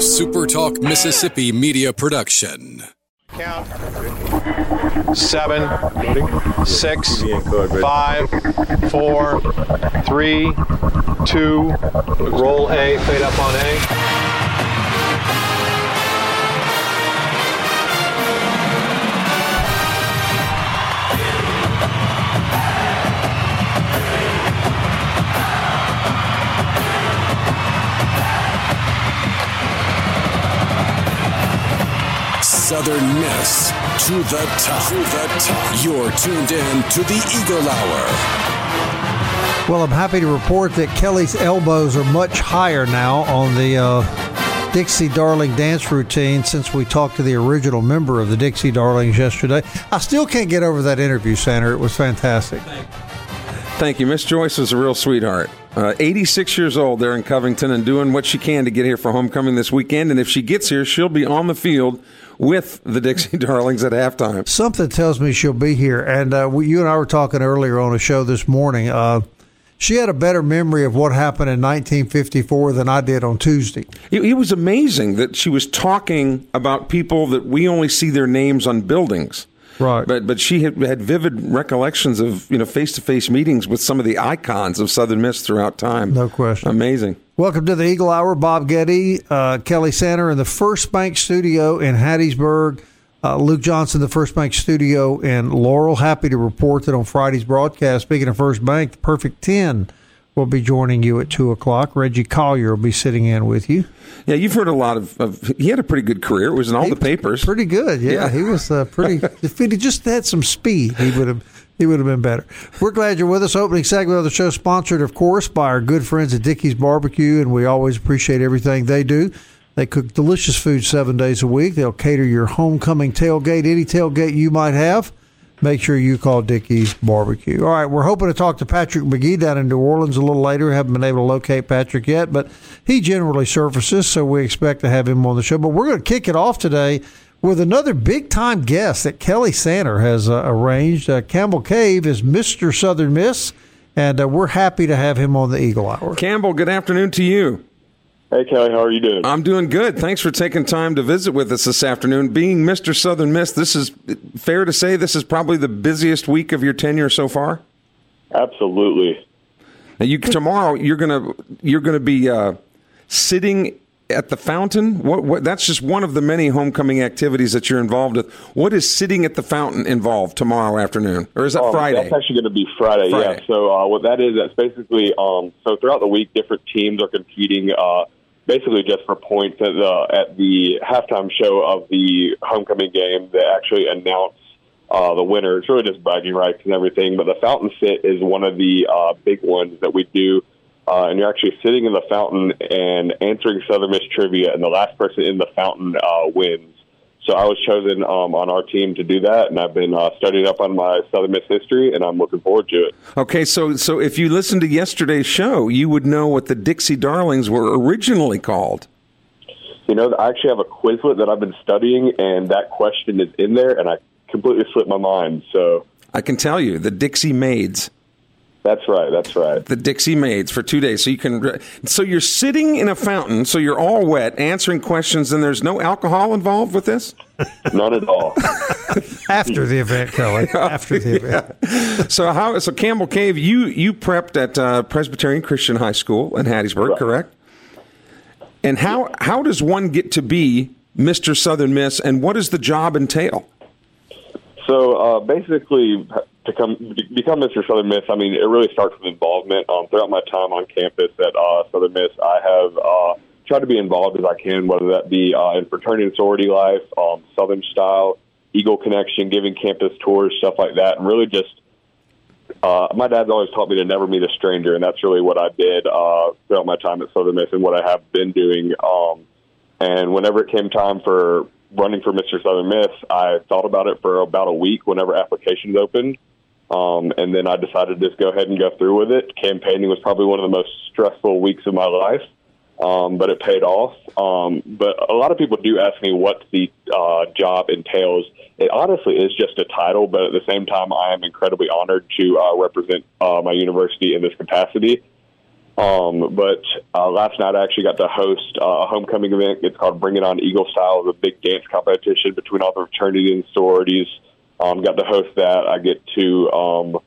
SuperTalk Mississippi media production. Count. Seven, six, five, four, three, two. Roll A, fade up on A. Southern Miss to the top. To the top. You're tuned in to the Eagle Hour. Well, I'm happy to report that Kelly's elbows are much higher now on the uh, Dixie Darling dance routine since we talked to the original member of the Dixie Darlings yesterday. I still can't get over that interview, Sander. It was fantastic. Thank you. Miss Joyce is a real sweetheart. Uh, 86 years old there in Covington and doing what she can to get here for homecoming this weekend. And if she gets here, she'll be on the field with the Dixie Darlings at halftime. Something tells me she'll be here. And uh, we, you and I were talking earlier on a show this morning. Uh, she had a better memory of what happened in 1954 than I did on Tuesday. It, it was amazing that she was talking about people that we only see their names on buildings. Right. But but she had, had vivid recollections of you know face to face meetings with some of the icons of Southern Miss throughout time. No question. Amazing. Welcome to the Eagle Hour. Bob Getty, uh, Kelly Sander in the First Bank Studio in Hattiesburg. Uh, Luke Johnson, the First Bank Studio in Laurel. Happy to report that on Friday's broadcast, speaking of First Bank, the Perfect 10 will be joining you at 2 o'clock. Reggie Collier will be sitting in with you. Yeah, you've heard a lot of, of he had a pretty good career. It was in all He the papers. Pretty good, yeah. Yeah. He was uh, pretty. if he just had some speed, he would have. He would have been better. We're glad you're with us. Opening segment of the show, sponsored, of course, by our good friends at Dickey's Barbecue, and we always appreciate everything they do. They cook delicious food seven days a week. They'll cater your homecoming tailgate, any tailgate you might have. Make sure you call Dickey's Barbecue. All right, we're hoping to talk to Patrick McGee down in New Orleans a little later. Haven't been able to locate Patrick yet, but he generally surfaces, so we expect to have him on the show. But we're going to kick it off today with another big time guest that Kelly Sander has uh, arranged. Uh, Campbell Cave is Mr. Southern Miss, and uh, we're happy to have him on the Eagle Hour. Campbell, good afternoon to you. Hey, Kelly, how are you doing? I'm doing good. Thanks for taking time to visit with us this afternoon. Being Mr. Southern Miss, this is fair to say this is probably the busiest week of your tenure so far. Absolutely. Now you tomorrow you're gonna you're gonna be uh, sitting at the fountain. What, what that's just one of the many homecoming activities that you're involved with. What is sitting at the fountain involved tomorrow afternoon, or is that Um, Friday? That's actually going to be Friday, Friday. yeah. So uh, what that is, that's basically um, so throughout the week, different teams are competing, uh, basically just for points at the at the halftime show of the homecoming game. They actually announce uh, the winner. It's really just bragging rights and everything. But the fountain sit is one of the uh, big ones that we do. Uh, and you're actually sitting in the fountain and answering Southern Miss trivia, and the last person in the fountain uh, wins. So I was chosen um, on our team to do that, and I've been uh, studying up on my Southern Miss history, and I'm looking forward to it. Okay, so so if you listened to yesterday's show, you would know what the Dixie Darlings were originally called. You know, I actually have a Quizlet that I've been studying, and that question is in there, and I completely slipped my mind. So I can tell you, the Dixie Maids. That's right. That's right. the Dixie Maids for two days. So you can, so you're sitting in a fountain, so you're all wet, answering questions, and there's no alcohol involved with this. Not at all. After the event, Kelly. After the event. So how? So Campbell Cave, you you prepped at uh, Presbyterian Christian High School in Hattiesburg, Right. correct? And how how does one get to be Mr. Southern Miss, and what does the job entail? So uh, basically, to come become Mr. Southern Miss, I mean, it really starts with involvement. Um, throughout my time on campus at uh, Southern Miss, I have uh, tried to be involved as I can, whether that be uh, in fraternity and sorority life, um, Southern style, Eagle Connection, giving campus tours, stuff like that, and really just. Uh, my dad's always taught me to never meet a stranger, and that's really what I did uh, throughout my time at Southern Miss and what I have been doing. Um, and whenever it came time for running for Mr. Southern Miss, I thought about it for about a week whenever applications opened. Um, and then I decided to just go ahead and go through with it. Campaigning was probably one of the most stressful weeks of my life, um, but it paid off. Um, but a lot of people do ask me what the uh, job entails. It honestly is just a title, but at the same time, I am incredibly honored to uh, represent uh, my university in this capacity. Um, but uh, last night I actually got to host uh, a homecoming event. It's called Bring It On Eagle Style, the big dance competition between all the fraternity and sororities. Um, got to host that. I get to um,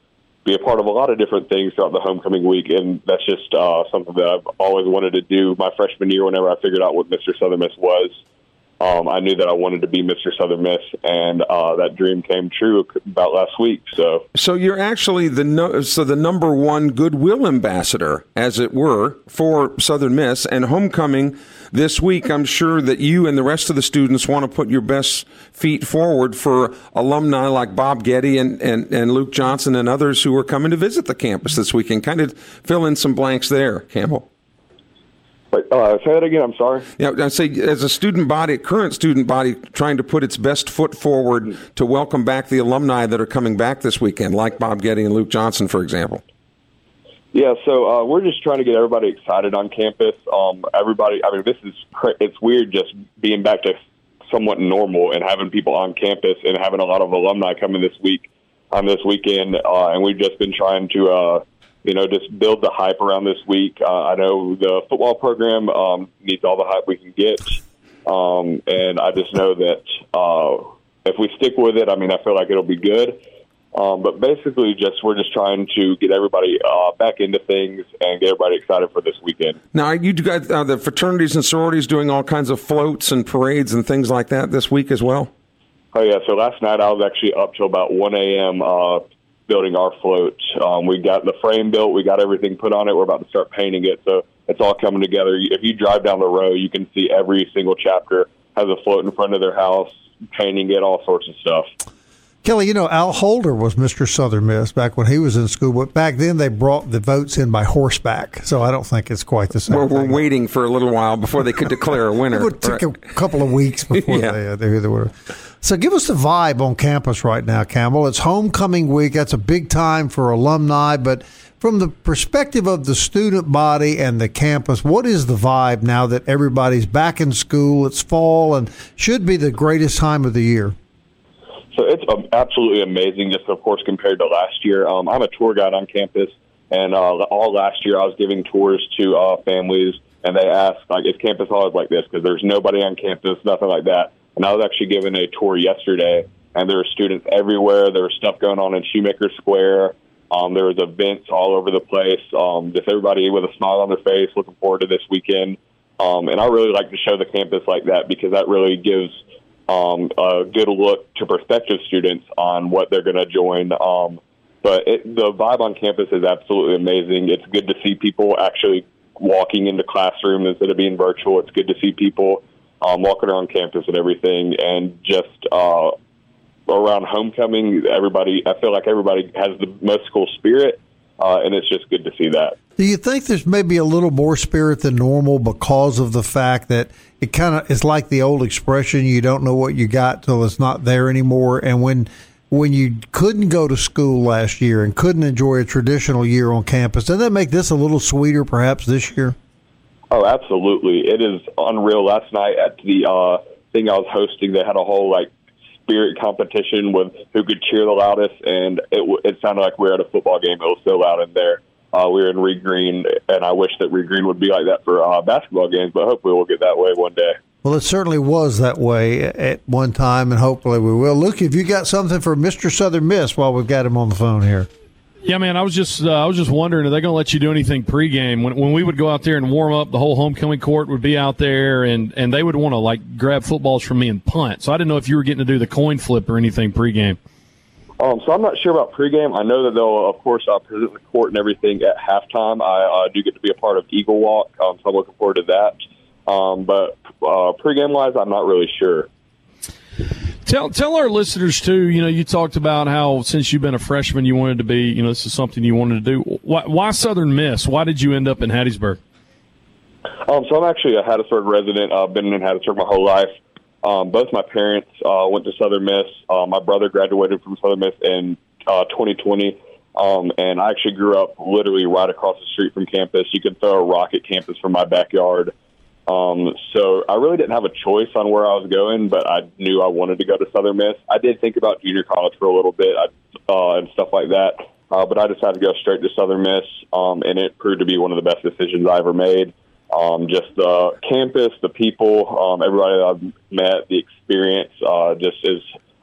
be a part of a lot of different things throughout the homecoming week, and that's just uh, something that I've always wanted to do. My freshman year, whenever I figured out what Mr. Southern Miss was, um, I knew that I wanted to be Mr. Southern Miss, and uh, that dream came true about last week. So, so you're actually the no, so the number one goodwill ambassador, as it were, for Southern Miss and homecoming this week. I'm sure that you and the rest of the students want to put your best feet forward for alumni like Bob Getty and, and, and Luke Johnson and others who are coming to visit the campus this weekend. Kind of fill in some blanks there, Campbell. Uh, say that again. I'm sorry. Yeah, I say as a student body, current student body, trying to put its best foot forward to welcome back the alumni that are coming back this weekend, like Bob Getty and Luke Johnson, for example. Yeah, so uh, we're just trying to get everybody excited on campus. Um, everybody, I mean, this is it's weird just being back to somewhat normal and having people on campus and having a lot of alumni coming this week on um, this weekend, uh, and we've just been trying to. Uh, you know, just build the hype around this week. Uh, I know the football program um, needs all the hype we can get, um, and I just know that uh, if we stick with it, I mean, I feel like it'll be good. Um, but basically, just we're just trying to get everybody uh, back into things and get everybody excited for this weekend. Now, you guys, uh, the fraternities and sororities doing all kinds of floats and parades and things like that this week as well. Oh yeah, so last night I was actually up till about one a.m. Uh, building our float. Um, we got the frame built, we got everything put on it. We're about to start painting it, so it's all coming together. If you drive down the road, you can see every single chapter has a float in front of their house, painting it, all sorts of stuff. Kelly, you know, Al Holder was Mr. Southern Miss back when he was in school, but back then they brought the votes in by horseback, so I don't think it's quite the same. We're, we're waiting for a little while before they could declare a winner. it took right. a couple of weeks before yeah. they, uh, they, they were. So give us the vibe on campus right now, Campbell. It's homecoming week. That's a big time for alumni, but from the perspective of the student body and the campus, what is the vibe now that everybody's back in school? It's fall and should be the greatest time of the year. So it's um, absolutely amazing, just of course compared to last year. Um, I'm a tour guide on campus, and uh, all last year I was giving tours to uh, families, and they asked like, "Is campus always like this?" Because there's nobody on campus, nothing like that. And I was actually given a tour yesterday, and there were students everywhere. There was stuff going on in Shoemaker Square. Um, there was events all over the place. Um, just everybody with a smile on their face, looking forward to this weekend. Um, and I really like to show the campus like that because that really gives um, a good look to prospective students on what they're going to join. Um, but it, the vibe on campus is absolutely amazing. It's good to see people actually walking into classrooms instead of being virtual. It's good to see people um, walking around campus and everything, and just uh, around homecoming, everybody. I feel like everybody has the most school spirit, uh, and it's just good to see that. Do you think there's maybe a little more spirit than normal because of the fact that it kind of is like the old expression: you don't know what you got till it's not there anymore, and when when you couldn't go to school last year and couldn't enjoy a traditional year on campus, does that make this a little sweeter, perhaps this year? Oh, absolutely. It is unreal. Last night at the uh, thing I was hosting, they had a whole like spirit competition with who could cheer the loudest, and it it sounded like we were at a football game. It was so loud in there. Uh, we were in Reed Green, and I wish that Reed Green would be like that for uh, basketball games, but hopefully we'll get that way one day. Well, it certainly was that way at one time, and hopefully we will. Luke, have you got something for Mr. Southern Miss while we've got him on the phone here? Yeah, man. I was just uh, I was just wondering, are they going to let you do anything pregame? When when we would go out there and warm up, the whole homecoming court would be out there, and and they would want to like grab footballs from me and punt. So I didn't know if you were getting to do the coin flip or anything pregame. Um, so I'm not sure about pregame. I know that they'll, of course, uh, present the court and everything at halftime. I uh, do get to be a part of Eagle Walk, um, so I'm looking forward to that. Um, but uh, pregame wise, I'm not really sure. Tell tell our listeners too. You know, you talked about how since you've been a freshman, you wanted to be. You know, this is something you wanted to do. Why, why Southern Miss? Why did you end up in Hattiesburg? Um, so I'm actually a Hattiesburg resident. I've been in Hattiesburg my whole life. Um, both my parents uh, went to Southern Miss. Uh, my brother graduated from Southern Miss in uh, 2020. Um, and I actually grew up literally right across the street from campus. You could throw a rock at campus from my backyard. Um, so I really didn't have a choice on where I was going, but I knew I wanted to go to Southern Miss. I did think about junior college for a little bit uh, and stuff like that. uh, but I decided to go straight to Southern Miss, um, and it proved to be one of the best decisions I ever made. Um, just the campus, the people, um, everybody that I've met, the experience uh, just is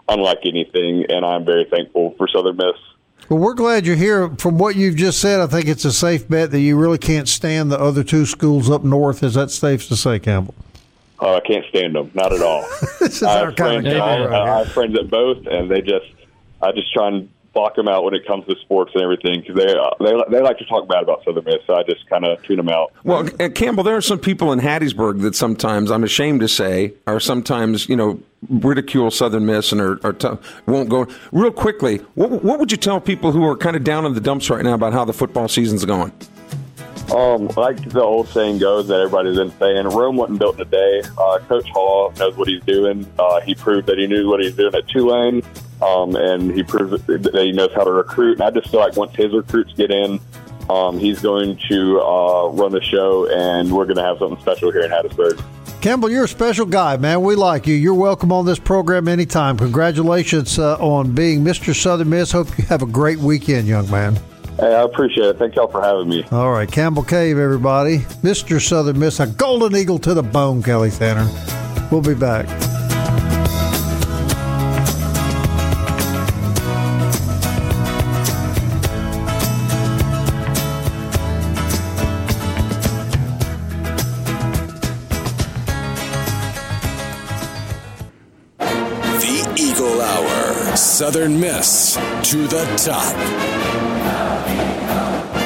unlike anything, and I'm very thankful for Southern Miss. Well, we're glad you're here. From what you've just said, I think it's a safe bet that you really can't stand the other two schools up north. Is that safe to say, Campbell? Uh, I can't stand them, not at all. this is I our have, kind friends, of I, guy right I have friends at both, and they just, I just try and block them out when it comes to sports and everything because they, uh, they they like to talk bad about Southern Miss, so I just kind of tune them out. Well, uh, Campbell, there are some people in Hattiesburg that sometimes I'm ashamed to say are sometimes you know ridicule Southern Miss and are, are t- won't go real quickly. What, what would you tell people who are kind of down in the dumps right now about how the football season's going? Um, like the old saying goes that everybody's been saying, Rome wasn't built in a day. Uh, Coach Hall knows what he's doing. Uh, he proved that he knew what he was doing at Tulane, um, and he proved that he knows how to recruit. And I just feel like once his recruits get in, um, he's going to uh, run the show, and we're going to have something special here in Hattiesburg. Campbell, you're a special guy, man. We like you. You're welcome on this program anytime. Congratulations uh, on being Mr. Southern Miss. Hope you have a great weekend, young man. Hey, I appreciate it. Thank y'all for having me. All right, Campbell Cave, everybody. Mr. Southern Miss, a golden eagle to the bone, Kelly Tanner. We'll be back. Southern Miss to the top.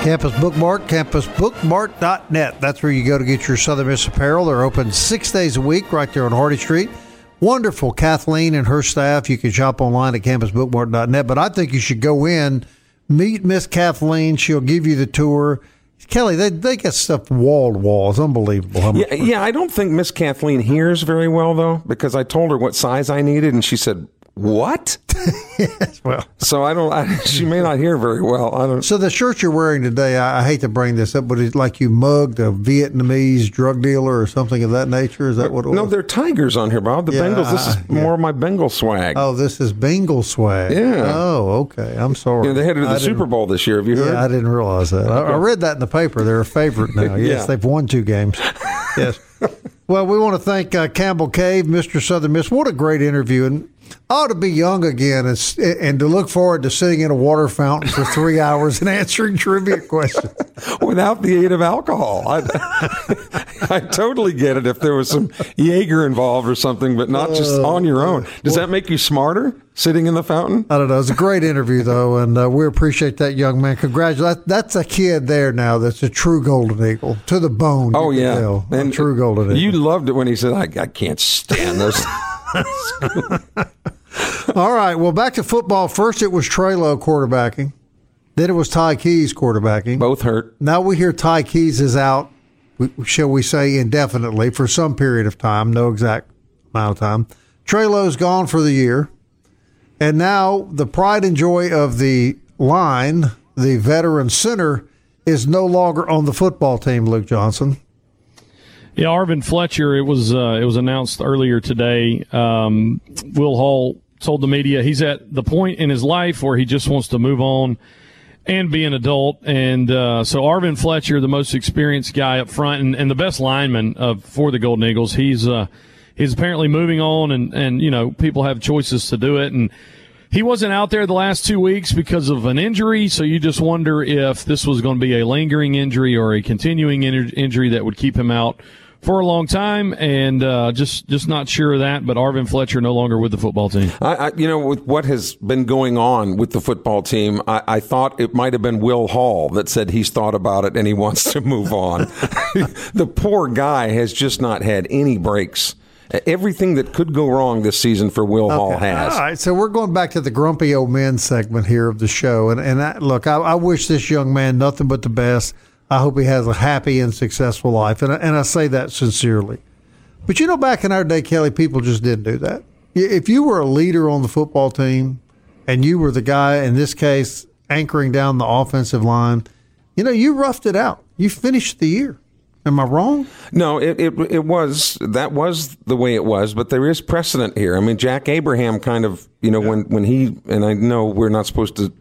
Campus Bookmark, campusbookmark.net. That's where you go to get your Southern Miss apparel. They're open six days a week right there on Hardy Street. Wonderful. Kathleen and her staff. You can shop online at campusbookmark.net. But I think you should go in, meet Miss Kathleen. She'll give you the tour. Kelly, they, they got stuff wall to wall. It's unbelievable. how much- Yeah, yeah. I don't think Miss Kathleen hears very well though, because I told her what size I needed, and she said, "What?" well. So I don't. I, she may not hear very well. I don't. So the shirt you're wearing today, I, I hate to bring this up, but it's like you mugged a Vietnamese drug dealer or something of that nature. Is that what it was? No, they're tigers on here, Bob. The Yeah, Bengals. This is yeah. more of my Bengal swag. Oh, this is Bengal swag. Yeah. Oh, okay. I'm sorry. You know, they headed to the didn't- Super Bowl this year. Have you heard? Yeah, I didn't realize that. I, I read that in the paper. They're a favorite now. Yes, Yeah. they've won two games. Yes. well, we want to thank uh, Campbell Cave, Mr. Southern Miss. What a great interview. And ought to be young again and, and to look forward to sitting in a water fountain for three hours and answering trivia questions. Without the aid of alcohol, I, I totally get it if there was some Jaeger involved or something, but not just Uh, on your own. Does that make you smarter sitting in the fountain? I don't know. It's a great interview, though, and uh, we appreciate that young man. Congratulations. That, that's a kid there now that's a true golden eagle to the bone. Oh yeah, tell. A true golden eagle. You loved it when he said, "I, I can't stand those." All right. Well, back to football. First, it was Trey Lowe quarterbacking. Then it was Ty Keyes quarterbacking. Both hurt. Now we hear Ty Keyes is out, shall we say, indefinitely for some period of time, no exact amount of time. Trey Lowe's gone for the year. And now the pride and joy of the line, the veteran center, is no longer on the football team, Luke Johnson. Yeah, Arvin Fletcher. It was uh, it was announced earlier today. Um, Will Hall told the media he's at the point in his life where he just wants to move on and be an adult. And uh, so Arvin Fletcher, the most experienced guy up front and, and the best lineman of for the Golden Eagles, he's uh, he's apparently moving on. And and you know people have choices to do it and. He wasn't out there the last two weeks because of an injury, so you just wonder if this was going to be a lingering injury or a continuing in- injury that would keep him out for a long time, and uh, just just not sure of that. But Arvin Fletcher no longer with the football team. I, I, you know, with what has been going on with the football team, I, I thought it might have been Will Hall that said he's thought about it and he wants to move on. the poor guy has just not had any breaks. Everything that could go wrong this season for Will Hall has. All right, so we're going back to the grumpy old men segment here of the show, and and I, look, I, I wish this young man nothing but the best. I hope he has a happy and successful life, and I, and I say that sincerely. But you know, back in our day, Kelly, people just didn't do that. If you were a leader on the football team, and you were the guy in this case anchoring down the offensive line, you know, you roughed it out. You finished the year. Am I wrong? No, it, it it was that was the way it was, but there is precedent here. I mean, Jack Abraham kind of you know when when he and I know we're not supposed to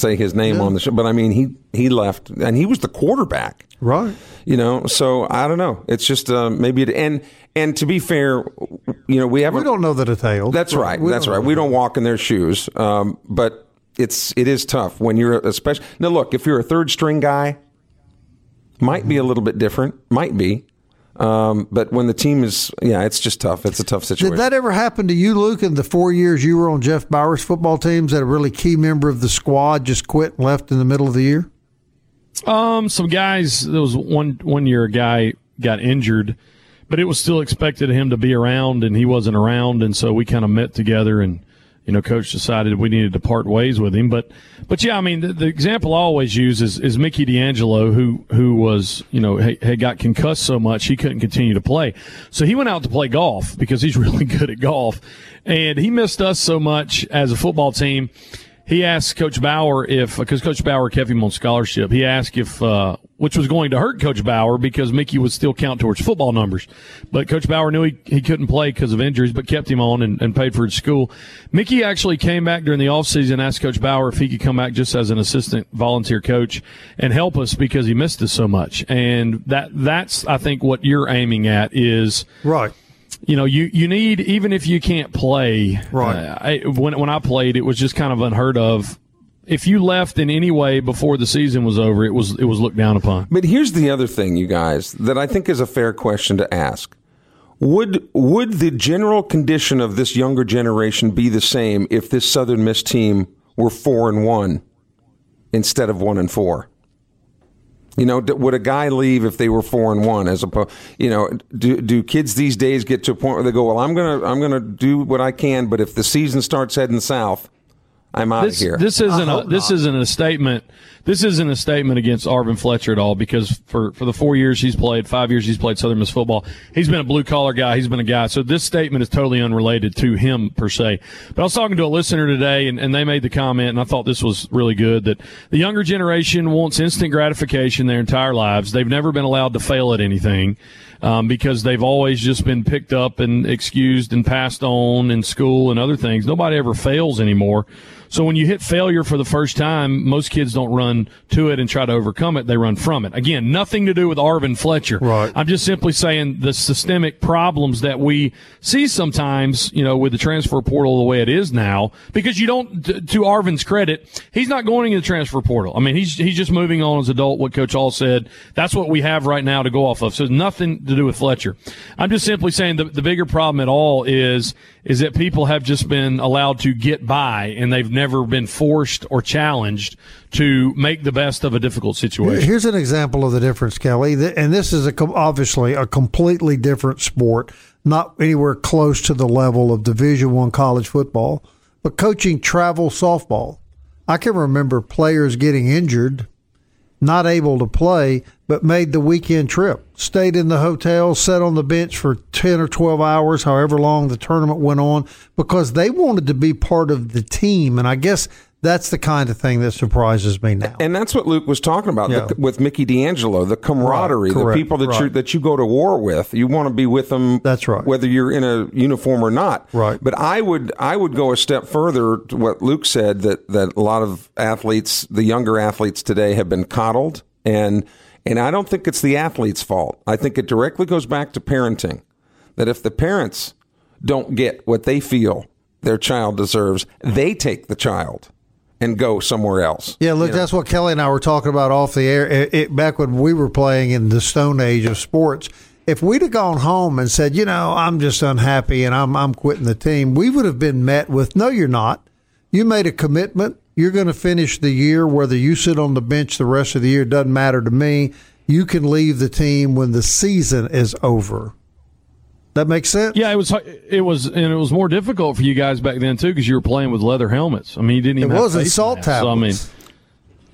say his name Yeah. on the show, but I mean he he left and he was the quarterback. Right. You know, so I don't know. It's just uh, maybe it, and and to be fair, you know, we haven't. We don't know the details. That's right. We That's right. We don't walk in their shoes. Um, but it's it is tough when you're especially now. Look, if you're a third string guy, might be a little bit different. Might be. Um, but when the team is, yeah, it's just tough. It's a tough situation. Did that ever happen to you, Luke, in the four years you were on Jeff Bower's football teams that a really key member of the squad just quit and left in the middle of the year? Um, some guys. There was one one year a guy got injured, but it was still expected of him to be around, and he wasn't around, and so we kind of met together, and you know, coach decided we needed to part ways with him. But but yeah, I mean, the, the example I always use is, is Mickey D'Angelo, who who was you know had, had got concussed so much he couldn't continue to play, so he went out to play golf because he's really good at golf, and he missed us so much as a football team. He asked Coach Bower if, because Coach Bower kept him on scholarship, he asked if, uh, which was going to hurt Coach Bower because Mickey would still count towards football numbers. But Coach Bower knew he, he couldn't play because of injuries, but kept him on and, and paid for his school. Mickey actually came back during the offseason and asked Coach Bower if he could come back just as an assistant volunteer coach and help us because he missed us so much. And that, that's, I think, what you're aiming at is, Right. you know, you, you need even if you can't play. Right. uh, I, when when I played, it was just kind of unheard of. If you left in any way before the season was over, it was it was looked down upon. But here's the other thing, you guys, that I think is a fair question to ask. Would would the general condition of this younger generation be the same if this Southern Miss team were four and one instead of one and four? You know, would a guy leave if they were four and one as opposed? You know, do do kids these days get to a point where they go, "Well, I'm gonna I'm gonna do what I can, but if the season starts heading south, I'm out This, of here." this isn't a, this not. isn't a statement. This isn't a statement against Arvin Fletcher at all because for, for the four years he's played, five years he's played Southern Miss football, he's been a blue collar guy. He's been a guy. So this statement is totally unrelated to him per se. But I was talking to a listener today and, and they made the comment and I thought this was really good that the younger generation wants instant gratification their entire lives. They've never been allowed to fail at anything. Um, because they've always just been picked up and excused and passed on in school and other things. Nobody ever fails anymore. So when you hit failure for the first time, most kids don't run to it and try to overcome it. They run from it. Again, nothing to do with Arvin Fletcher. Right. I'm just simply saying the systemic problems that we see sometimes, you know, with the transfer portal the way it is now, because you don't, to Arvin's credit, he's not going into the transfer portal. I mean, he's, he's just moving on as adult, what Coach Hall said. That's what we have right now to go off of. So nothing to do with Fletcher. I'm just simply saying the, the bigger problem at all is, is that people have just been allowed to get by and they've never been forced or challenged to make the best of a difficult situation. Here's an example of the difference, Kelly. And this is a obviously a completely different sport, not anywhere close to the level of Division One college football. But coaching travel softball, I can remember players getting injured, not able to play, but made the weekend trip, stayed in the hotel, sat on the bench for 10 or 12 hours, however long the tournament went on, because they wanted to be part of the team. And I guess that's the kind of thing that surprises me now. And that's what Luke was talking about Yeah. the, with Mickey D'Angelo, the camaraderie, Right, the people that you that you go to war with. You want to be with them. That's right. Whether you're in a uniform or not. Right. But I would I would go a step further to what Luke said that that a lot of athletes, the younger athletes today, have been coddled, and and I don't think it's the athlete's fault. I think it directly goes back to parenting. That if the parents don't get what they feel their child deserves, they take the child and go somewhere else. Yeah, look, that's what Kelly and I were talking about off the air it, it, back when we were playing in the stone age of sports. If we'd have gone home and said, you know, I'm just unhappy and I'm I'm quitting the team, we would have been met with, no, you're not. You made a commitment. You're going to finish the year. Whether you sit on the bench the rest of the year doesn't matter to me. You can leave the team when the season is over. That makes sense. Yeah, it was it was and it was more difficult for you guys back then too because you were playing with leather helmets. I mean, you didn't even It have wasn't salt masks. So, I mean, tablets.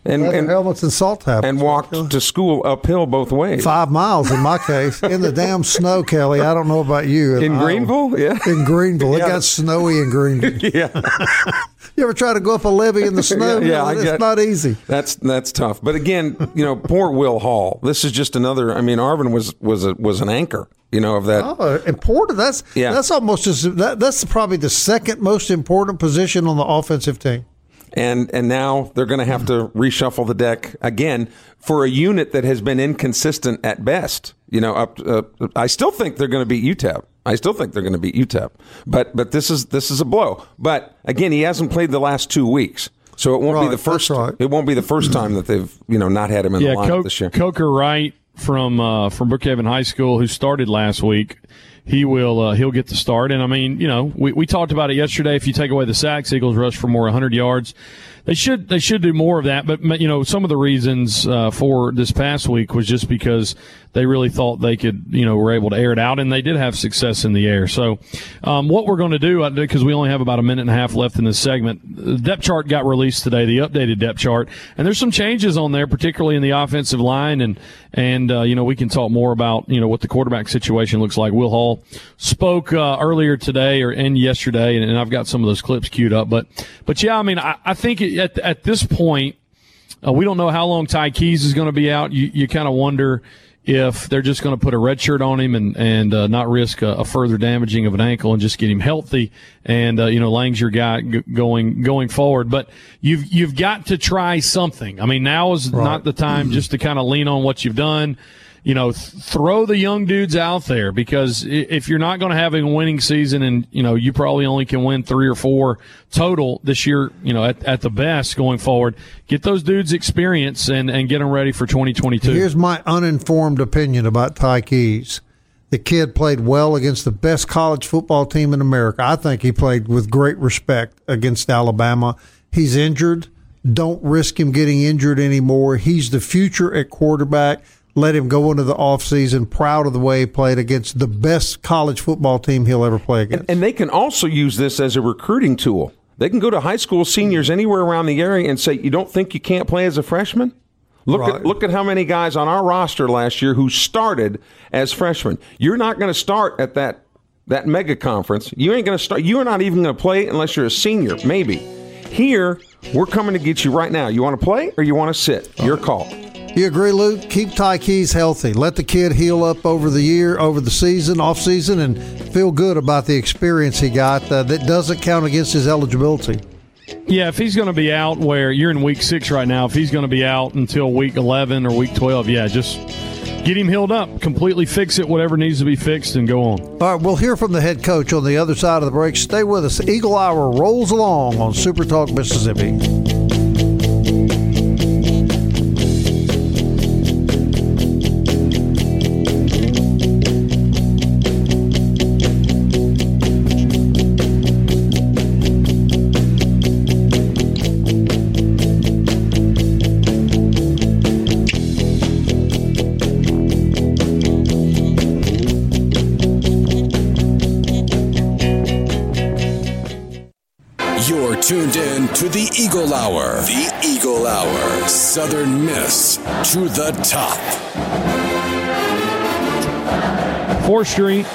And and, helmets and salt tablets. and walked to school uphill both ways. five miles in my case in the damn snow, Kelly. I don't know about you. In I- Greenville? Yeah. In Greenville, Yeah. it got snowy in Greenville. yeah. You ever try to go up a levee in the snow? Yeah, yeah, it's not easy. That's that's tough. But again, you know, poor Will Hall. This is just another I mean, Arvin was was a, was an anchor, you know, of that Oh, important. That's Yeah. that's almost as that, that's probably the second most important position on the offensive team. And and now they're going to have to reshuffle the deck again for a unit that has been inconsistent at best. You know, up. Uh, I still think they're going to beat UTEP. I still think they're going to beat UTEP. But but this is this is a blow. But again, he hasn't played the last two weeks. So it won't Right, be the first. that's right. It won't be the first time that they've you know not had him in yeah, the lineup Co- this year. Coker Wright from uh, from Brookhaven High School, who started last week, he will uh, he'll get the start. And I mean, you know, we, we talked about it yesterday. If you take away the sacks, Eagles rush for more 100 yards. They should they should do more of that. But you know, some of the reasons uh, for this past week was just because they really thought they could, you know, were able to air it out, and they did have success in the air. So, um, what we're going to do, because we only have about a minute and a half left in this segment, the depth chart got released today, the updated depth chart, and there's some changes on there, particularly in the offensive line, and and uh, you know we can talk more about you know what the quarterback situation looks like. Will Hall spoke uh, earlier today or and yesterday, and, and I've got some of those clips queued up, but but yeah, I mean, I, I think at at this point. Uh, we don't know how long Ty Keyes is going to be out. You, you kind of wonder if they're just going to put a red shirt on him and and uh, not risk a, a further damaging of an ankle and just get him healthy. And uh, you know, Lang's your guy g- going going forward. But you've you've got to try something. I mean, now is not the time just to kind of lean on what you've done. You know, th- throw the young dudes out there because if you're not going to have a winning season and, you know, you probably only can win three or four total this year, you know, at, at the best going forward, get those dudes experience and, and get them ready for 2022. Here's my uninformed opinion about Ty Keyes. The kid played well against the best college football team in America. I think he played with great respect against Alabama. He's injured. Don't risk him getting injured anymore. He's the future at quarterback. Let him go into the offseason proud of the way he played against the best college football team he'll ever play against. And they can also use this as a recruiting tool. They can go to high school seniors anywhere around the area and say, "You don't think you can't play as a freshman?" Look Right. at look at how many guys on our roster last year who started as freshmen. You're not going to start at that that mega conference. You ain't going to start. You are not even going to play unless you're a senior, maybe. Here, we're coming to get you right now. You want to play or you want to sit? Your call. You agree, Luke? Keep Ty Keyes healthy. Let the kid heal up over the year, over the season, off season, and feel good about the experience he got. Uh, that doesn't count against his eligibility. Yeah, if he's going to be out where you're in week six right now, if he's going to be out until week 11 or week 12, yeah, just get him healed up, completely fix it, whatever needs to be fixed, and go on. All right, we'll hear from the head coach on the other side of the break. Stay with us. Eagle Hour rolls along on Super Talk Mississippi. Eagle Hour. The Eagle Hour. Southern Miss to the top. 4th Street,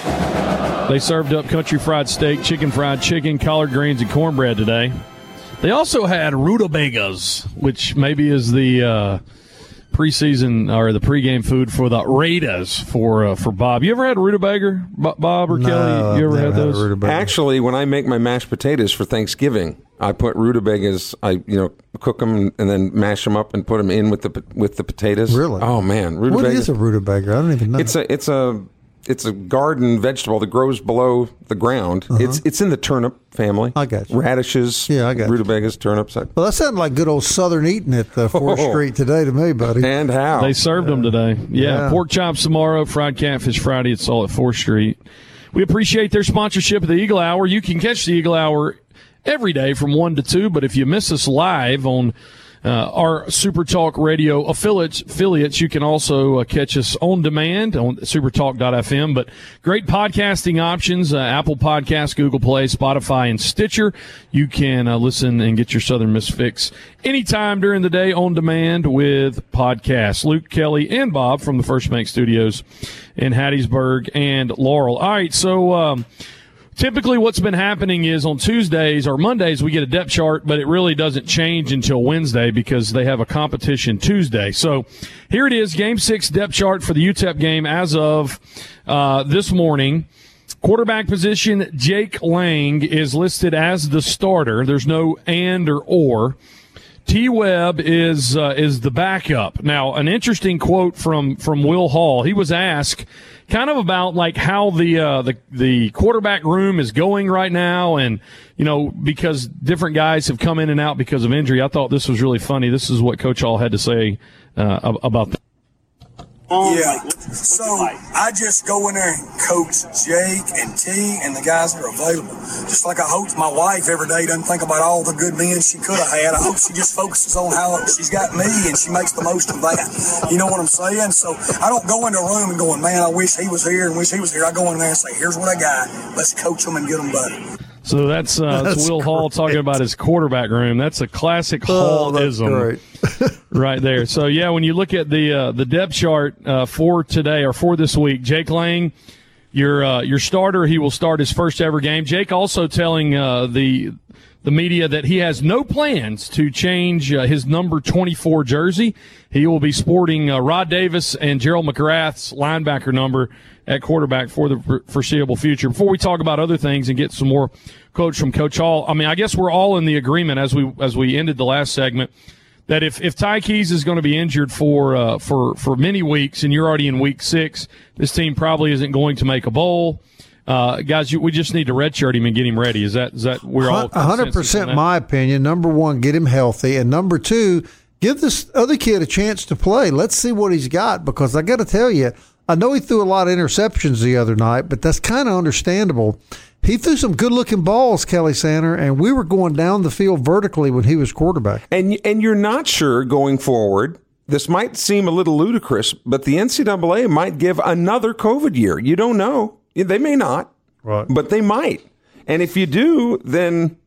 they served up country fried steak, chicken fried chicken, collard greens, and cornbread today. They also had rutabagas, which maybe is the uh, preseason or the pregame food for the Raiders for uh, for Bob. You ever had rutabaga, Bob or No, Kelly? You ever had those? rutabaga. Actually, when I make my mashed potatoes for Thanksgiving, I put rutabagas. I you know cook them and then mash them up and put them in with the with the potatoes. Really? Oh man, rutabagas. What is a rutabaga? I don't even know. It's a it's a it's a garden vegetable that grows below the ground. It's it's in the turnip family. Uh-huh. I got you. Radishes. Yeah, I got you. rutabagas, turnips, well, that sounded like good old Southern eating at the Fourth Oh. Street today to me, buddy. and how They served them today. Yeah, Yeah. pork chops tomorrow, fried catfish Friday. It's all at 4th Street. We appreciate their sponsorship of the Eagle Hour. You can catch the Eagle Hour every day from 1 to 2, but if you miss us live on uh, our Super Talk Radio affiliates, affiliates you can also uh, catch us on demand on supertalk.fm. But great podcasting options uh, Apple Podcasts, Google Play, Spotify, and Stitcher. You can uh, listen and get your Southern Miss fix anytime during the day on demand with podcasts. Luke Kelly and Bob from the First Bank Studios in Hattiesburg and Laurel. All right, so. Um, Typically, what's been happening is on Tuesdays or Mondays, we get a depth chart, but it really doesn't change until Wednesday because they have a competition Tuesday. So here it is, game six depth chart for the UTEP game as of uh, this morning. Quarterback position, Jake Lang is listed as the starter. There's no and or or. T Webb is uh, is the backup. Now, an interesting quote from from Will Hall. He was asked kind of about like how the uh, the the quarterback room is going right now, and you know because different guys have come in and out because of injury. I thought this was really funny. This is what Coach Hall had to say uh, about that. Um, yeah. So I just go in there and coach Jake and T and the guys that are available. Just like I hope my wife every day doesn't think about all the good men she could have had. I hope she just focuses on how she's got me and she makes the most of that. You know what I'm saying? So I don't go into a room and going, man, I wish he was here and wish he was here. I go in there and say, here's what I got. Let's coach them and get them better. So that's, uh, that's, that's Will great. Hall talking about his quarterback room. That's a classic oh, Hallism right there. So yeah, when you look at the uh, the depth chart uh, for today or for this week, Jake Lang, your uh, your starter, he will start his first ever game. Jake also telling uh, the the media that he has no plans to change uh, his number 24 jersey. He will be sporting Rod Davis and Gerald McRath's linebacker number at quarterback for the foreseeable future. Before we talk about other things and get some more quotes from Coach Hall, I mean, I guess we're all in the agreement as we as we ended the last segment that if if Ty Keyes is going to be injured for uh, for for many weeks and you're already in week six, this team probably isn't going to make a bowl. Uh, guys, you, we just need to redshirt him and get him ready. Is that is that we're all hundred percent? My opinion. Number one, get him healthy, and number two, give this other kid a chance to play. Let's see what he's got because I got to tell you, I know he threw a lot of interceptions the other night, but that's kind of understandable. He threw some good looking balls, Kelly Sander, and we were going down the field vertically when he was quarterback. And and you're not sure going forward. This might seem a little ludicrous, but the NCAA might give another COVID year. You don't know. They may not, right. but they might. And if you do, then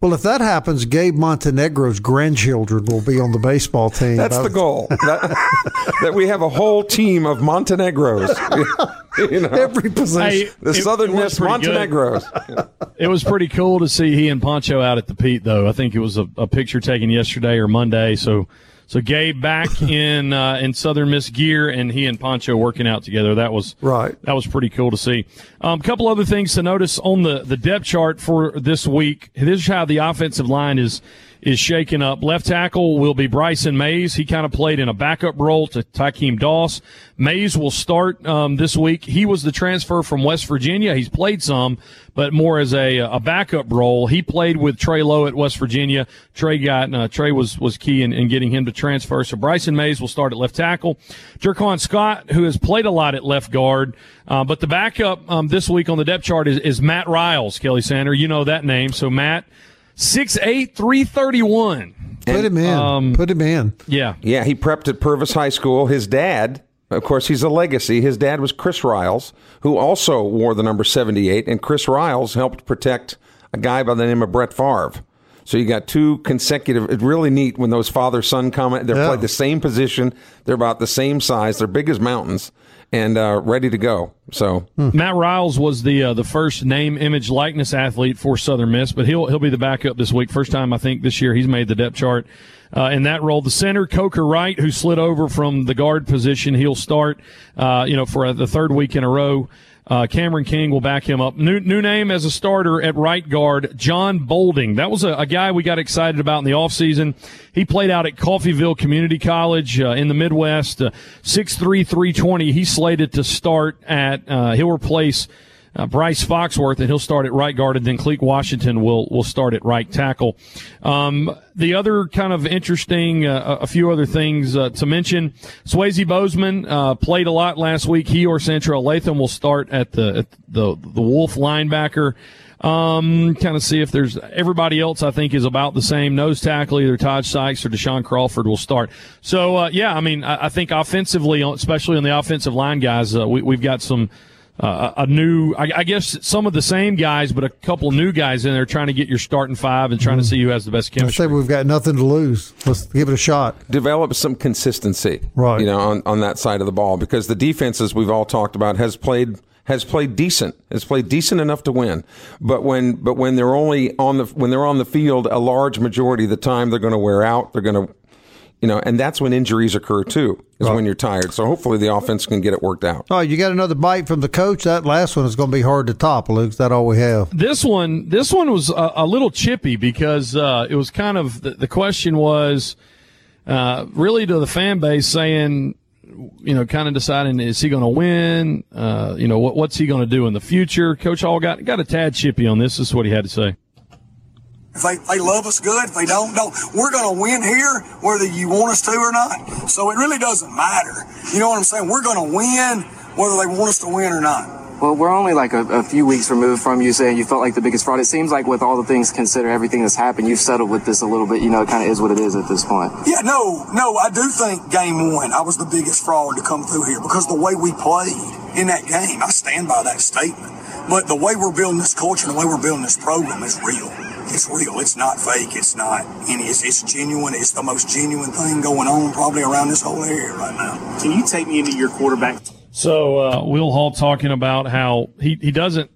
well, if that happens, Gabe Montenegro's grandchildren will be on the baseball team. That's the goal. that, that, we have a whole team of Montenegros. you know, Every position. Hey, the Southern Miss Montenegros. it was pretty cool to see he and Poncho out at the Pete, though. I think it was a, a picture taken yesterday or Monday. So so Gabe back in uh, in Southern Miss gear, and he and Poncho working out together. That was right. That was pretty cool to see. A um, couple other things to notice on the the depth chart for this week. This is how the offensive line is is shaken up. Left tackle will be Bryson Mays. He kind of played in a backup role to Tykeem Doss. Mays will start um, this week. He was the transfer from West Virginia. He's played some, but more as a, a backup role. He played with Trey Lowe at West Virginia. Trey got uh, Trey was was key in, in getting him to transfer. So Bryson Mays will start at left tackle. Jerquan Scott, who has played a lot at left guard, uh, but the backup um, this week on the depth chart is, is Matt Riles. Kelly Sander, you know that name. So Matt Six eight three thirty one. Put him in. Um, Put him in. Yeah. Yeah, he prepped at Purvis High School. His dad, of course, he's a legacy. His dad was Chris Riles, who also wore the number 78, and Chris Riles helped protect a guy by the name of Brett Favre. So you got two consecutive. It's really neat when those father son come. They're yeah. played the same position. They're about the same size. They're big as mountains and uh, ready to go. So hmm. Matt Riles was the uh, the first name, image, likeness athlete for Southern Miss, but he'll he'll be the backup this week. First time I think this year he's made the depth chart. Uh, in that role, the center Coker Wright, who slid over from the guard position, he'll start. Uh, you know, for the third week in a row. Uh, Cameron King will back him up. New, new name as a starter at right guard, John Bolding. That was a, a guy we got excited about in the offseason. He played out at Coffeyville Community College uh, in the Midwest. Uh, 6'3", 320. He's slated to start at, uh, he'll replace uh, Bryce Foxworth, and he'll start at right guard, and then Cleek Washington will will start at right tackle. Um, the other kind of interesting, uh, a few other things uh, to mention. Swayze Bozeman uh, played a lot last week. He or Central Latham will start at the at the the Wolf linebacker. Um, kind of see if there's everybody else. I think is about the same nose tackle. Either Todd Sykes or Deshaun Crawford will start. So uh, yeah, I mean, I, I, think offensively, especially on the offensive line, guys, uh, we, we've got some uh, a new, I, I, guess some of the same guys, but a couple new guys in there trying to get your starting five and trying mm-hmm. to see who has the best chemistry. I say we've got nothing to lose. Let's give it a shot. Develop some consistency, right? You know, on, on that side of the ball because the defenses we've all talked about has played has played decent. Has played decent enough to win. But when but when they're only on the when they're on the field a large majority of the time, they're going to wear out. They're going to you know, and that's when injuries occur too, is when you're tired. So hopefully the offense can get it worked out. Oh, you got another bite from the coach. That last one is going to be hard to top, Luke. Is that all we have? This one, this one was a, a little chippy because uh, it was kind of the, the question was uh, really to the fan base saying, you know, kind of deciding is he going to win? Uh, you know, what, what's he going to do in the future? Coach Hall got got a tad chippy on this. This is what he had to say. If they, they love us good, if they don't, don't. We're going to win here, whether you want us to or not. So it really doesn't matter. You know what I'm saying? We're going to win, whether they want us to win or not. Well, we're only like a, a, few weeks removed from you saying you felt like the biggest fraud. It seems like with all the things considered, everything that's happened, you've settled with this a little bit. You know, it kind of is what it is at this point. Yeah, no, no, I do think game one, I was the biggest fraud to come through here because the way we played in that game, I stand by that statement. But the way we're building this culture and the way we're building this program is real. It's real. It's not fake. It's not any. It's, it's genuine. It's the most genuine thing going on probably around this whole area right now. Can you take me into your quarterback? So uh, Will Hall talking about how he, he doesn't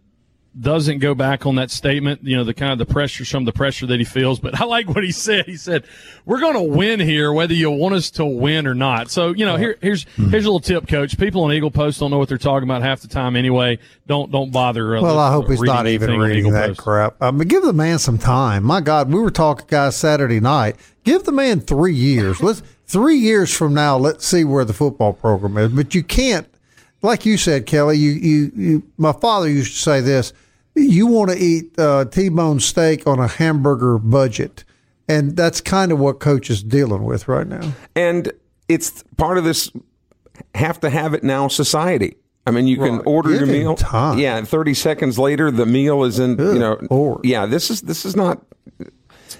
doesn't go back on that statement, you know, the kind of the pressure, some of the pressure that he feels. But I like what he said. He said, "We're going to win here, whether you want us to win or not." So, you know, here, here's here's a little tip, Coach. People on Eagle Post don't know what they're talking about half the time anyway. Don't don't bother. Uh, well, I hope he's not even reading that Post. crap. I mean, give the man some time. My God, we were talking, guys, Saturday night. Give the man three years. Let's three years from now. Let's see where the football program is. But you can't, like you said, Kelly. You you, you my father used to say this you want to eat uh, T-bone steak on a hamburger budget, and that's kind of what coach is dealing with right now. And it's part of this have to have it now society. I mean, you can order Give your meal. Time. Yeah, and thirty seconds later, the meal is in. Good you know, Lord. yeah. This is this is not.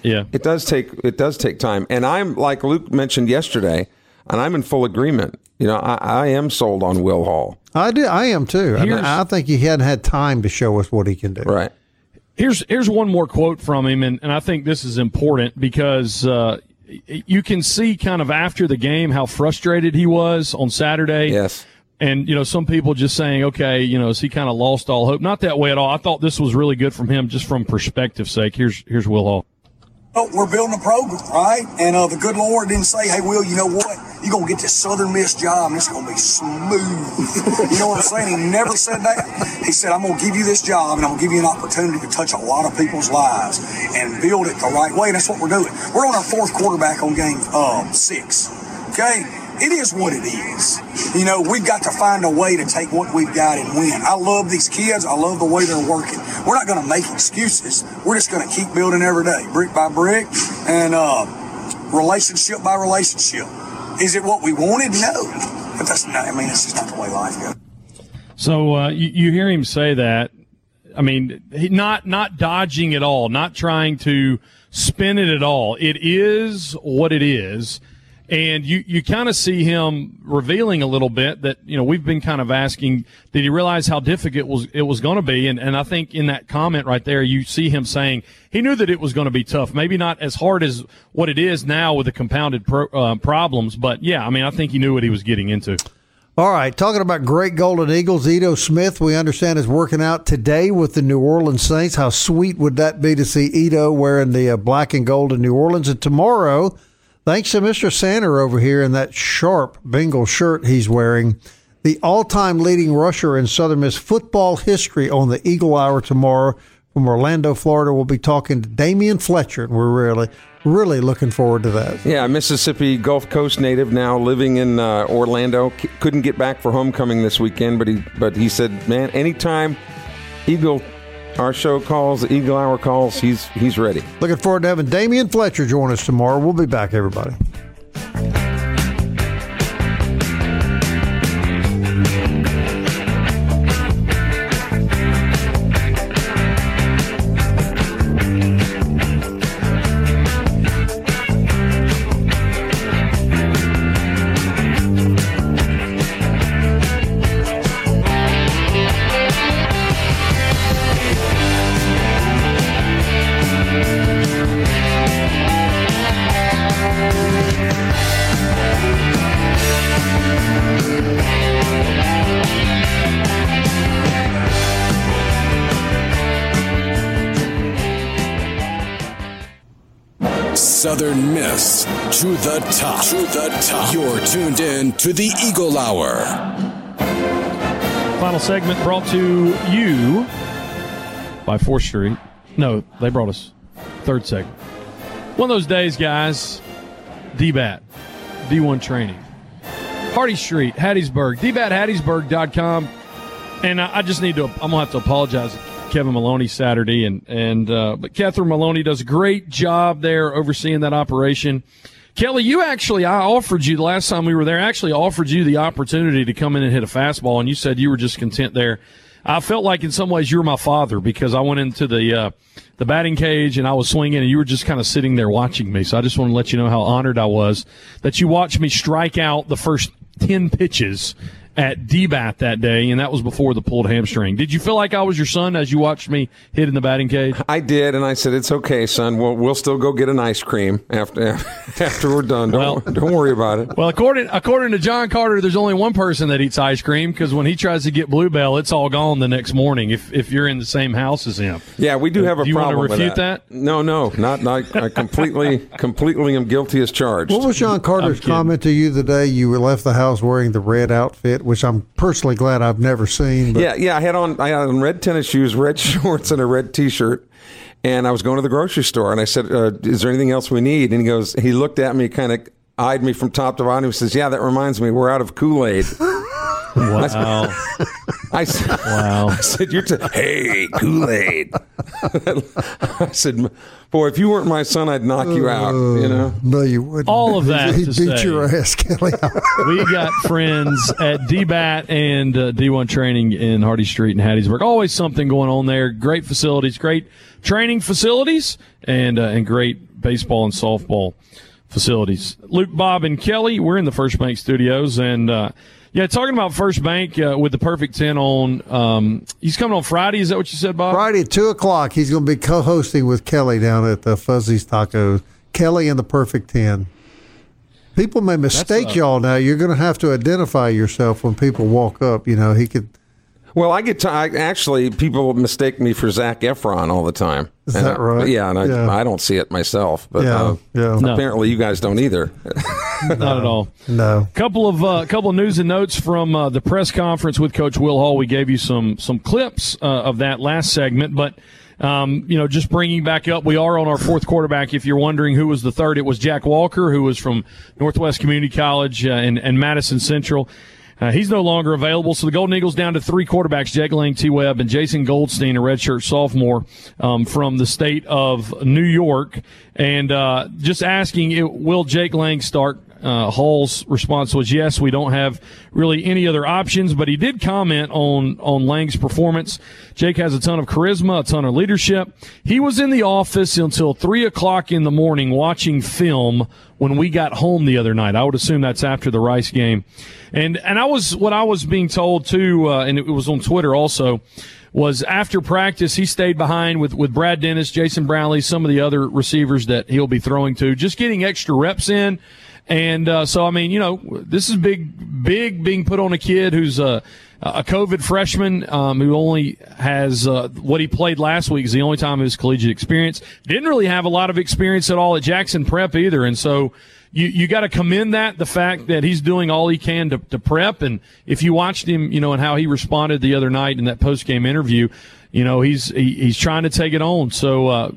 Yeah, it does take it does take time, and I'm like Luke mentioned yesterday, and I'm in full agreement. You know, I, I am sold on Will Hall. I do. I am too. I, mean, I think he hadn't had time to show us what he can do. Right. Here's here's one more quote from him, and, and I think this is important because uh, you can see kind of after the game how frustrated he was on Saturday. Yes. And you know, some people just saying, okay, you know, has he kind of lost all hope? Not that way at all. I thought this was really good from him, just from perspective sake. Here's here's Will Hall. Oh, we're building a program, right? And uh, the good Lord didn't say, hey, Will, you know what? You're going to get this Southern Miss job and it's going to be smooth. you know what I'm saying? He never said that. He said, I'm going to give you this job and I'm going to give you an opportunity to touch a lot of people's lives and build it the right way. And that's what we're doing. We're on our fourth quarterback on game um, six. Okay? it is what it is. You know, we've got to find a way to take what we've got and win. I love these kids. I love the way they're working. We're not going to make excuses. We're just going to keep building every day, brick by brick, and uh, relationship by relationship. Is it what we wanted? No. But that's not, I mean, that's just not the way life goes. So uh, you, you hear him say that. I mean, not not dodging at all, not trying to spin it at all. It is what it is and you, you kind of see him revealing a little bit that you know we've been kind of asking did he realize how difficult it was it was going to be and and I think in that comment right there you see him saying he knew that it was going to be tough maybe not as hard as what it is now with the compounded pro, uh, problems but yeah I mean I think he knew what he was getting into. All right, talking about great Golden Eagles, Ito Smith, we understand is working out today with the New Orleans Saints. How sweet would that be to see Ito wearing the uh, black and gold in New Orleans? And tomorrow, Thanks to Mr. Sander over here in that sharp Bengal shirt he's wearing. The all time leading rusher in Southern Miss football history on the Eagle Hour tomorrow from Orlando, Florida. We'll be talking to Damion Fletcher, and we're really, really looking forward to that. Yeah, Mississippi Gulf Coast native now living in uh, Orlando. C- couldn't get back for homecoming this weekend, but he but he said, man, anytime Eagle our show calls, the Eagle Hour calls, he's he's ready. Looking forward to having Damion Fletcher join us tomorrow. We'll be back, everybody. To the top. To the top. You're tuned in to the Eagle Hour. Final segment brought to you by 4th Street. No, they brought us third segment. One of those days, guys, DBAT, D1 training. Hardy Street, Hattiesburg, dbathattiesburg.com. And I, just need to, I'm going to have to apologize Kevin Maloney Saturday. And, and, uh, but Catherine Maloney does a great job there overseeing that operation. Kelly, you actually, I offered you the last time we were there, I actually offered you the opportunity to come in and hit a fastball, and you said you were just content there. I felt like in some ways you were my father because I went into the uh, the batting cage and I was swinging and you were just kind of sitting there watching me. So I just want to let you know how honored I was that you watched me strike out the first ten pitches at DBAT that day, and that was before the pulled hamstring. Did you feel like I was your son as you watched me hit in the batting cage? I did, and I said, "It's okay, son. We'll we'll still go get an ice cream after after we're done. Don't Well- don't worry about it." Well, according according to John Carter, there's only one person that eats ice cream because when he tries to get Bluebell, it's all gone the next morning. If if you're in the same house as him, Yeah, we do uh, have a Do you wanna problem. with refute that? No, no, not. not I completely completely am guilty as charged. What was John Carter's comment to you the day you were left the house wearing the red outfit, which I'm personally glad I've never seen. But Yeah, yeah. I had on I had on red tennis shoes, red shorts, and a red T-shirt. And I was going to the grocery store, and I said, uh, "Is there anything else we need?" And he goes, he looked at me, kind of eyed me from top to bottom. He says, "Yeah, that reminds me, we're out of Kool Aid." wow, I said, wow. I said, "You're t- hey Kool Aid." I said, "Boy, if you weren't my son, I'd knock you out." You know. no, you wouldn't. All of that He to beat say- your ass, Kelly. we got friends at DBAT and uh, D1 Training in Hardy Street in Hattiesburg. Always something going on there. Great facilities, great training facilities, and uh, and great baseball and softball facilities. Luke, Bob, and Kelly, we're in the First Bank Studios, and uh, yeah, talking about First Bank uh, with the Perfect Ten on. Um, he's coming on Friday. Is that what you said, Bob? Friday at two o'clock, he's going to be co-hosting with Kelly down at the Fuzzy's Tacos. Kelly and the Perfect Ten. People may mistake uh, y'all now. You're going to have to identify yourself when people walk up. You know, he could. Well, I get to, I, actually people mistake me for Zac Efron all the time. Is And that I- right? yeah, and I, Yeah. I don't see it myself, but Yeah, uh, yeah. No. apparently you guys don't either. Not at all. No. couple of uh, couple of news and notes from uh, the press conference with Coach Will Hall. We gave you some some clips uh, of that last segment, but um, you know, just bringing back up, we are on our fourth quarterback. If you're wondering who was the third, it was Jack Walker, who was from Northwest Community College uh, and, and Madison Central. Uh, he's no longer available, so the Golden Eagles down to three quarterbacks: Jake Lange, T. Webb, and Jason Goldstein, a redshirt sophomore um, from the state of New York. And uh, just asking, will Jake Lange start? Uh, Hall's response was yes. We don't have really any other options, but he did comment on on Lange's performance. Jake has a ton of charisma, a ton of leadership. He was in the office until three o'clock in the morning watching film when we got home the other night. I would assume that's after the Rice game, and and I was what I was being told too, uh, and it was on Twitter also was after practice he stayed behind with with Brad Dennis, Jason Brownlee, some of the other receivers that he'll be throwing to, just getting extra reps in. And uh, so, I mean, you know, this is big, big being put on a kid who's a, a COVID freshman um, who only has uh, what he played last week is the only time of his collegiate experience. Didn't really have a lot of experience at all at Jackson Prep either, and so you you got to commend that the fact that he's doing all he can to, to prep. And if you watched him, you know, and how he responded the other night in that post game interview, you know, he's he, he's trying to take it on. So uh,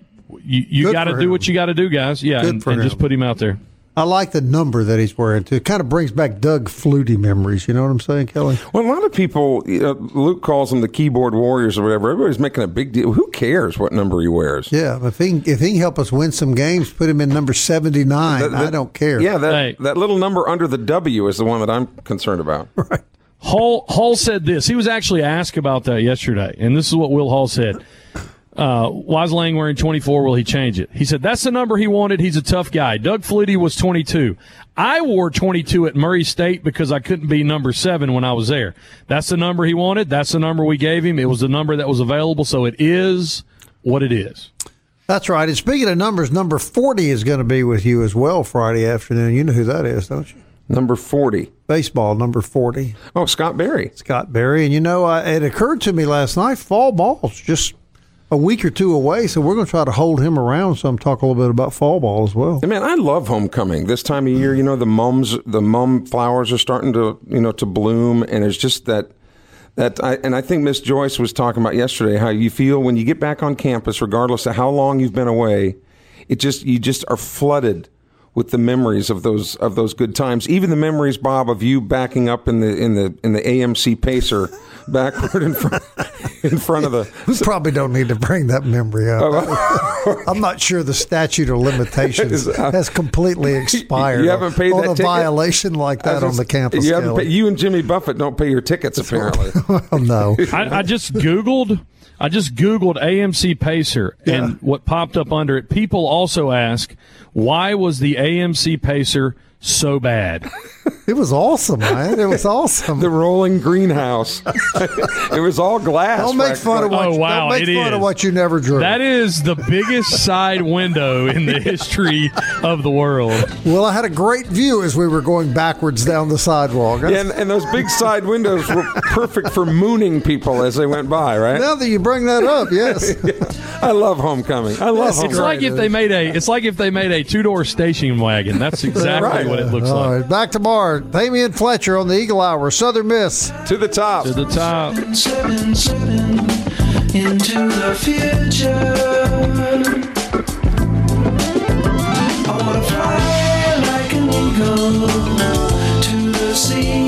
you you got to do what you got to do, guys. Yeah, Good and, and just put him out there. I like the number that he's wearing too. It kind of brings back Doug Flutie memories. You know what I'm saying, Kelly? Well, a lot of people, you know, Luke calls them the keyboard warriors or whatever. Everybody's making a big deal. Who cares what number he wears? Yeah, if he if he can help us win some games, put him in number 79. That- I don't care. Yeah, that Hey. that little number under the W is the one that I'm concerned about. Right. Hall Hall said this. He was actually asked about that yesterday, and this is what Will Hall said. Uh, why is Lange wearing 24? Will he change it? He said that's the number he wanted. He's a tough guy. Doug Flutie was 22. I wore 22 at Murray State because I couldn't be number seven when I was there. That's the number he wanted. That's the number we gave him. It was the number that was available. So it is what it is. That's right. And speaking of numbers, number 40 is going to be with you as well Friday afternoon. You know who that is, don't you? Number 40. Baseball, number 40. Oh, Scott Berry. Scott Berry. And you know, I, it occurred to me last night fall ball's just a week or two away, so we're going to try to hold him around some. Talk a little bit about fall ball as well. Man, I love homecoming. This time of year, you know, the mums, the mum flowers are starting to, you know, to bloom, and it's just that that. I, and I think Miss Joyce was talking about yesterday how you feel when you get back on campus, regardless of how long you've been away. It just you just are flooded with the memories of those of those good times. Even the memories, Bob, of you backing up in the in the in the AMC Pacer backward in front in front of the. We probably don't need to bring that memory up. Oh, I'm not sure the statute of limitations has completely expired. You haven't paid on that a ticket? violation like that on the campus. You, haven't pay, you and Jimmy Buffett don't pay your tickets apparently. oh, no. I, I just Googled. I just Googled AMC Pacer, and what popped up under it. People also ask, why was the AMC Pacer so bad? It was awesome, man. It was awesome. the rolling greenhouse. it was all glass. Don't make fun of oh, what. Oh, wow, don't make it fun is. of what you never drew. That is the biggest side window in the history of the world. well, I had a great view as we were going backwards down the sidewalk. Yeah, and, and those big side windows were perfect for mooning people as they went by, right? Now that you bring that up, yes. I love homecoming. I love Yes, homecoming. It's like if they made a. It's like if they made a two door station wagon. That's exactly Right. what it looks All like. right, back tomorrow. Damion Fletcher on the Eagle Hour, Southern Miss. to the top. To the top. Seven, seven, into the future. I wanna fly like an eagle to the sea.